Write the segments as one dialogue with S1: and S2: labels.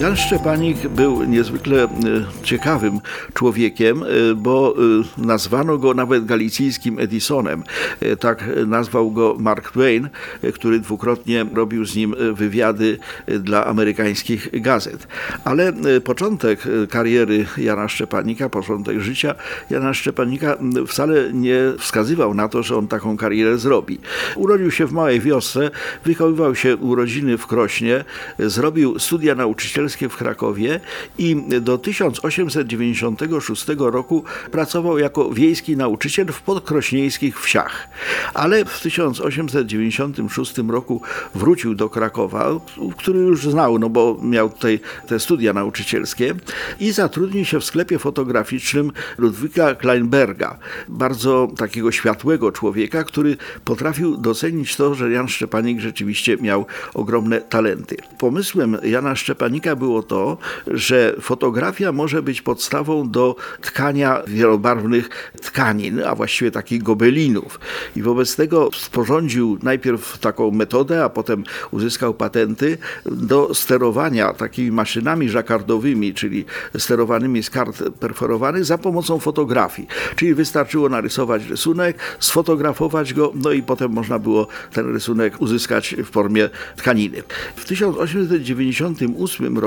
S1: Jan Szczepanik był niezwykle e, ciekawym człowiekiem, e, bo e, nazwano go nawet galicyjskim Edisonem. Tak nazwał go Mark Twain, który dwukrotnie robił z nim wywiady dla amerykańskich gazet. Ale początek kariery Jana Szczepanika, początek życia Jana Szczepanika wcale nie wskazywał na to, że on taką karierę zrobi. Urodził się w małej wiosce, wychowywał się u rodziny w Krośnie, zrobił studia nauczycielskie w Krakowie i do 1896 roku pracował jako wiejski nauczyciel w podkrośnieńskich wsiach. Ale w 1896 roku wrócił do Krakowa, który już znał, no bo miał tutaj te studia nauczycielskie i zatrudnił się w sklepie fotograficznym Ludwika Kleinberga, bardzo takiego światłego człowieka, który potrafił docenić to, że Jan Szczepanik rzeczywiście miał ogromne talenty. Pomysłem Jana Szczepanika było to, że fotografia może być podstawą do tkania wielobarwnych tkanin, a właściwie takich gobelinów. I wobec tego sporządził najpierw taką metodę, a potem uzyskał patenty do sterowania takimi maszynami żakardowymi, czyli sterowanymi z kart perforowanych za pomocą fotografii. Czyli wystarczyło narysować rysunek, sfotografować go, no i potem można było ten rysunek uzyskać w formie tkaniny. W 1898 roku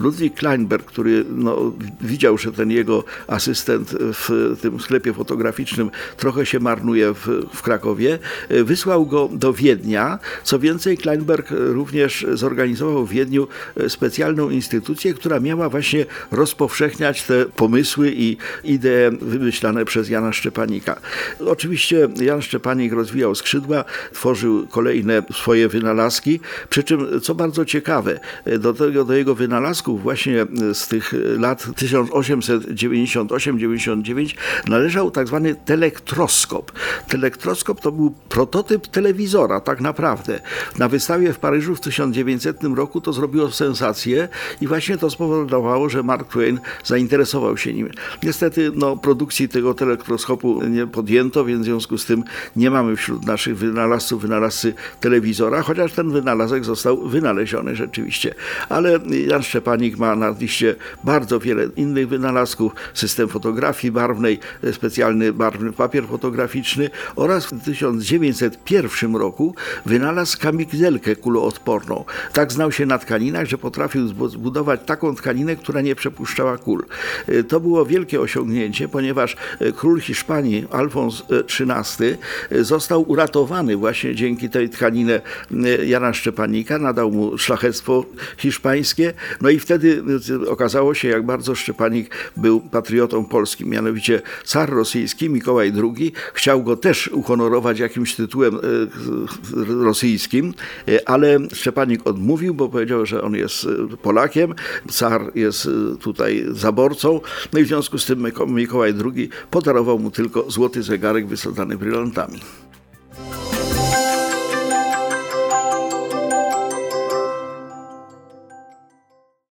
S1: Ludwik Kleinberg, który no, widział, że ten jego asystent w tym sklepie fotograficznym trochę się marnuje w, w Krakowie, wysłał go do Wiednia. Co więcej, Kleinberg również zorganizował w Wiedniu specjalną instytucję, która miała właśnie rozpowszechniać te pomysły i idee wymyślane przez Jana Szczepanika. Oczywiście Jan Szczepanik rozwijał skrzydła, tworzył kolejne swoje wynalazki, przy czym, co bardzo ciekawe, do, tego, do jego wynalazków właśnie z tych lat 1898-99 należał tak zwany telektroskop. Telektroskop to był prototyp telewizora, tak naprawdę. Na wystawie w Paryżu w 1900 roku to zrobiło sensację i właśnie to spowodowało, że Mark Twain zainteresował się nim. Niestety no, produkcji tego telektroskopu nie podjęto, więc w związku z tym nie mamy wśród naszych wynalazców wynalazcy telewizora, chociaż ten wynalazek został wynaleziony rzeczywiście. Ale Jan Szczepanik ma na liście bardzo wiele innych wynalazków, system fotografii barwnej, specjalny barwny papier fotograficzny oraz w 1901 roku wynalazł kamizelkę kuloodporną. Tak znał się na tkaninach, że potrafił zbudować taką tkaninę, która nie przepuszczała kul. To było wielkie osiągnięcie, ponieważ król Hiszpanii Alfons XIII został uratowany właśnie dzięki tej tkaninie Jana Szczepanika, nadał mu szlachectwo hiszpańskie, no i wtedy okazało się, jak bardzo Szczepanik był patriotą polskim. Mianowicie car rosyjski Mikołaj II chciał go też uhonorować jakimś tytułem e, rosyjskim, ale Szczepanik odmówił, bo powiedział, że on jest Polakiem, car jest tutaj zaborcą, no i w związku z tym Mikołaj II podarował mu tylko złoty zegarek wysadzany brylantami.